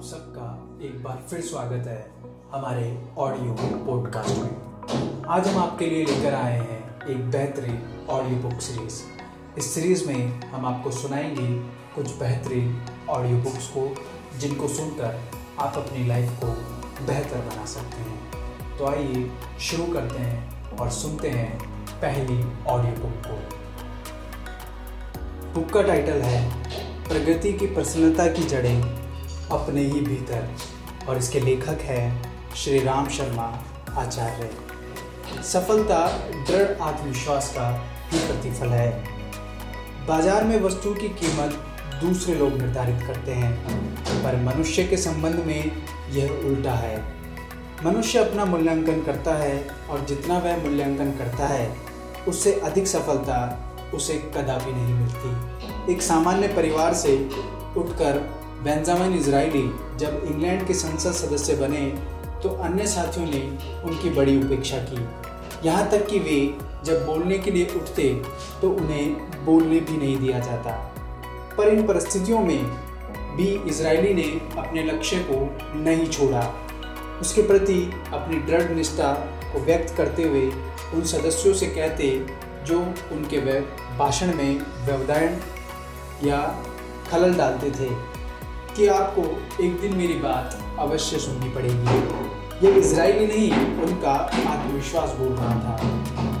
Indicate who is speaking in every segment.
Speaker 1: आप सबका एक बार फिर स्वागत है हमारे ऑडियो पॉडकास्ट में। आज हम आपके लिए लेकर आए हैं एक बेहतरीन ऑडियो बुक सीरीज़ इस सीरीज़ में हम आपको सुनाएँगे कुछ बेहतरीन ऑडियो बुक्स को, जिनको सुनकर आप अपनी लाइफ को बेहतर बना सकते हैं। तो आइए शुरू करते हैं और सुनते हैं पहली ऑडियो बुक को। बुक का टाइटल है, प्रगति की प्रसन्नता की जड़ें। अपने ही भीतर। और इसके लेखक हैं श्री राम शर्मा आचार्य। सफलता, दृढ़ आत्मविश्वास का ही प्रतिफल है। बाज़ार में वस्तु की कीमत दूसरे लोग निर्धारित करते हैं, पर मनुष्य के संबंध में यह उल्टा है। मनुष्य अपना मूल्यांकन करता है और जितना वह मूल्यांकन करता है, उससे अधिक सफलता उसे कदापि नहीं मिलती। एक सामान्य परिवार से उठकर बेंजामिन इजराइली जब इंग्लैंड के संसद सदस्य बने तो अन्य साथियों ने उनकी बड़ी उपेक्षा की। यहाँ तक कि वे जब बोलने के लिए उठते तो उन्हें बोलने भी नहीं दिया जाता। पर इन परिस्थितियों में भी इसराइली ने अपने लक्ष्य को नहीं छोड़ा। उसके प्रति अपनी दृढ़ निष्ठा को व्यक्त करते हुए उन सदस्यों से कहते, जो उनके भाषण में व्यवधान या खलल डालते थे। कि आपको एक दिन मेरी बात अवश्य सुननी पड़ेगी। ये इसराइली नहीं, उनका आत्मविश्वास बोल रहा था।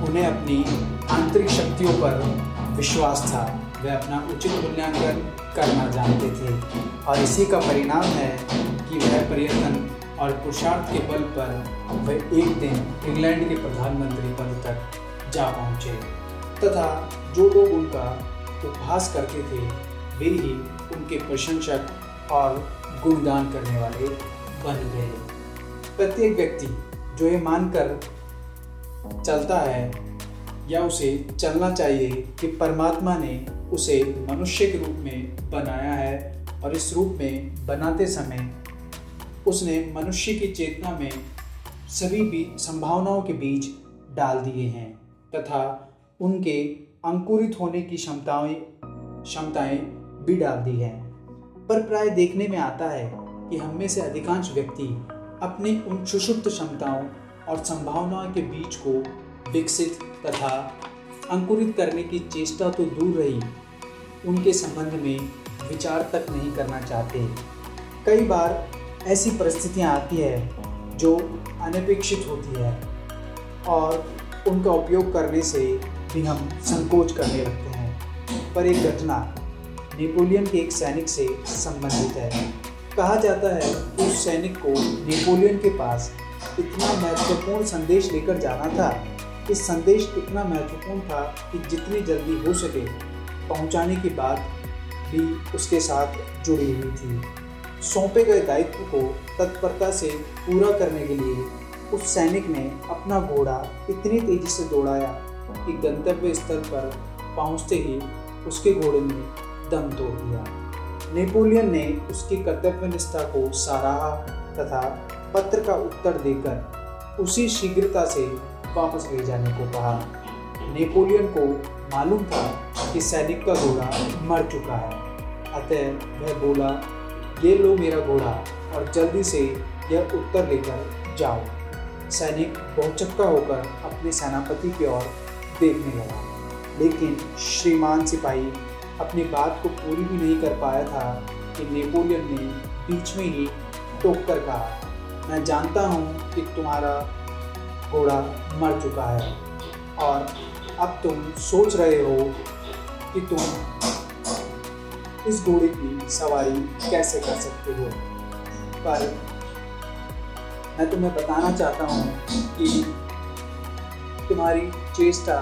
Speaker 1: उन्हें अपनी आंतरिक शक्तियों पर विश्वास था। वे अपना उचित मूल्यांकन करना जानते थे। और इसी का परिणाम है कि वह पर्यटन और पुरुषार्थ के बल पर वे एक दिन इंग्लैंड के प्रधानमंत्री पद तक जा पहुँचे। तथा जो लोग उनका उपहास करते थे, वे ही उनके प्रशंसक और गुणगान करने वाले बन गए। प्रत्येक व्यक्ति जो ये मानकर चलता है या उसे चलना चाहिए कि परमात्मा ने उसे मनुष्य के रूप में बनाया है और इस रूप में बनाते समय उसने मनुष्य की चेतना में सभी भी संभावनाओं के बीच डाल दिए हैं तथा उनके अंकुरित होने की क्षमताएँ क्षमताएँ भी डाल दी हैं। पर प्राय देखने में आता है कि हम में से अधिकांश व्यक्ति अपनी उन सुषुप्त क्षमताओं और संभावनाओं के बीच को विकसित तथा अंकुरित करने की चेष्टा तो दूर रही, उनके संबंध में विचार तक नहीं करना चाहते। कई बार ऐसी परिस्थितियाँ आती है जो अनपेक्षित होती है और उनका उपयोग करने से भी हम संकोच करने लगते हैं। पर एक घटना नेपोलियन के एक सैनिक से संबंधित है। कहा जाता है कि उस सैनिक को नेपोलियन के पास इतना महत्वपूर्ण संदेश लेकर जाना था इस संदेश इतना महत्वपूर्ण था कि जितनी जल्दी हो सके पहुँचाने की बात भी उसके साथ जुड़ी हुई थी। सौंपे गए दायित्व को तत्परता से पूरा करने के लिए उस सैनिक ने अपना घोड़ा इतनी तेज़ी से दौड़ाया कि गंतव्य स्थल पर पहुँचते ही उसके घोड़े ने दम तोड़ दिया। नेपोलियन ने उसकी कर्तव्य निष्ठा को सराहा तथा पत्र का उत्तर देकर उसी शीघ्रता से वापस ले जाने को कहा। नेपोलियन को मालूम था कि सैनिक का घोड़ा मर चुका है। अतः वह बोला, ये लो मेरा घोड़ा और जल्दी से यह उत्तर लेकर जाओ। सैनिक बहुचक्का होकर अपने सेनापति की ओर देखने लगा। लेकिन श्रीमान सिपाही अपनी बात को पूरी भी नहीं कर पाया था कि नेपोलियन ने बीच में ही टोक कर कहा, मैं जानता हूँ कि तुम्हारा घोड़ा मर चुका है और अब तुम सोच रहे हो कि तुम इस घोड़े की सवारी कैसे कर सकते हो। पर मैं तुम्हें बताना चाहता हूँ कि तुम्हारी चेष्टा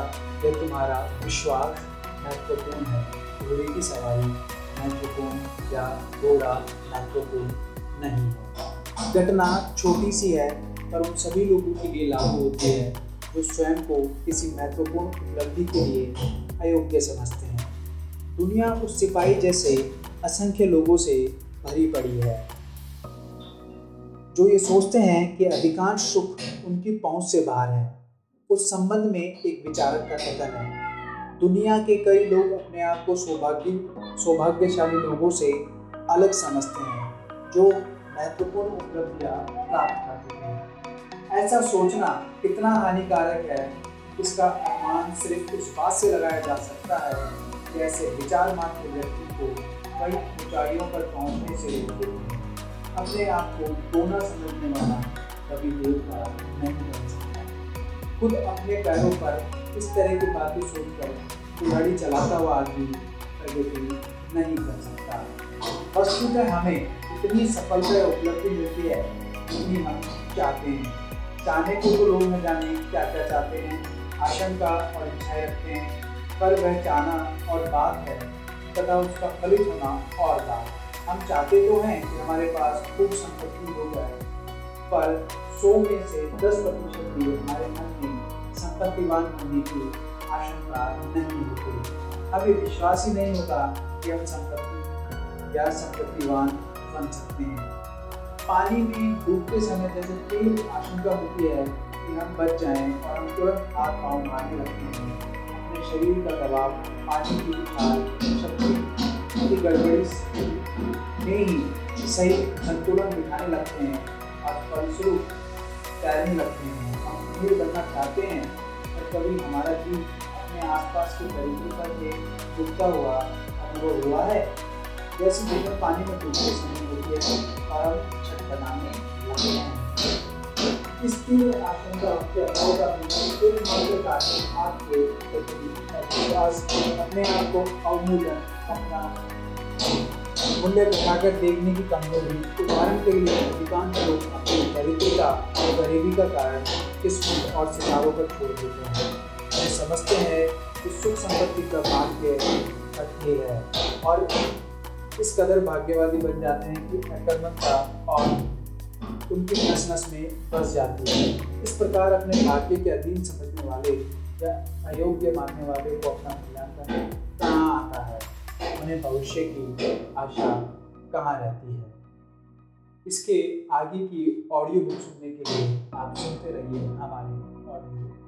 Speaker 1: या तुम्हारा विश्वास महत्वपूर्ण है। घोड़े की सवारी महत्वपूर्ण या घोड़ा महत्वपूर्ण नहीं है। घटना छोटी सी है, पर उन सभी लोगों के लिए लागू होती है, जो स्वयं को किसी महत्वपूर्ण उपलब्धि के लिए अयोग्य समझते हैं। दुनिया उस सिपाही जैसे असंख्य लोगों से भरी पड़ी है, जो ये सोचते हैं कि अधिकांश सुख उनकी पहुँच से बाहर है। उस संबंध में एक विचारक का कथन है। दुनिया के कई लोग अपने आप को सौभाग्य, सौभाग्यशाली लोगों से अलग समझते हैं, जो महत्वपूर्ण उपलब्धियाँ प्राप्त कर चुके हैं। ऐसा सोचना कितना हानिकारक है, इसका अनुमान सिर्फ़ उस बात से लगाया जा सकता है कि ऐसे विचार मात्र व्यक्ति को कई ऊंचाइयों पर पहुँचने से रोकते हैं। अपने आप को कोना समझने वाला कभी देवता नहीं बन सकता। खुद अपने पैरों पर इस तरह की बातें सोचकर गाड़ी चलाता हुआ आदमी प्रगति नहीं कर सकता। वस्तुतः हमें इतनी सफलता उपलब्धि मिलती है जितनी हम चाहते हैं। चाहने को तो लोग न जाने क्या क्या चाहते हैं, आशंका और इच्छाएँ रखते हैं, पर वह चाहना और बात है, तथा उसका फलित होना और बात। हम चाहते तो हैं कि हमारे पास खूब संपत्ति हो जाए, पर सौ में से दस प्रतिशत भी हमारे मन में संपत्तिवान होने की आशंका नहीं होती। हमें विश्वास ही नहीं होता कि हम संपत्ति या संपत्तिवान बन सकते हैं। पानी में डूबते समय जैसे तीव्र आशंका होती है कि हम बच जाएँ और हम तुरंत हाथ पाँव मारने लगते हैं। अपने शरीर का दबाव पानी की शक्ति की गड़बड़ी में ही सही संतुलन दिखाने लगते हैं और फलस्वरूप तैरने लगते हैं। हम भीड़ बनना चाहते हैं और कभी हमारा जीव अपने आसपास के तरीके पर एक डूबता हुआ, अनुभव हुआ है? जैसे जीवन पानी में डूबते समय है और छत बनाने लगते हैं। इस तीव्र आशंका के अभाव का मात्र कारण आपके अपने आप को अवमूल्यन अपना मूल्य घटाकर देखने की कमज़ोरी। उदाहरण के लिए, अधिकांश लोग अपनी दरिद्रता और गरीबी का कारण किस्मत और सितारों पर छोड़ देते हैं। वे समझते हैं कि सुख संपत्ति का भाग्य कठिन है और इस कदर भाग्यवादी बन जाते हैं कि अकर्मकता और उनकी नस में फंस जाती है। इस प्रकार अपने भाग्य के अधीन समझने वाले या अयोग्य मानने वाले को अपना है उन्हें भविष्य की आशा कहाँ रहती है? इसके आगे की ऑडियो बुक सुनने के लिए आप सुनते रहिए हमारे ऑडियो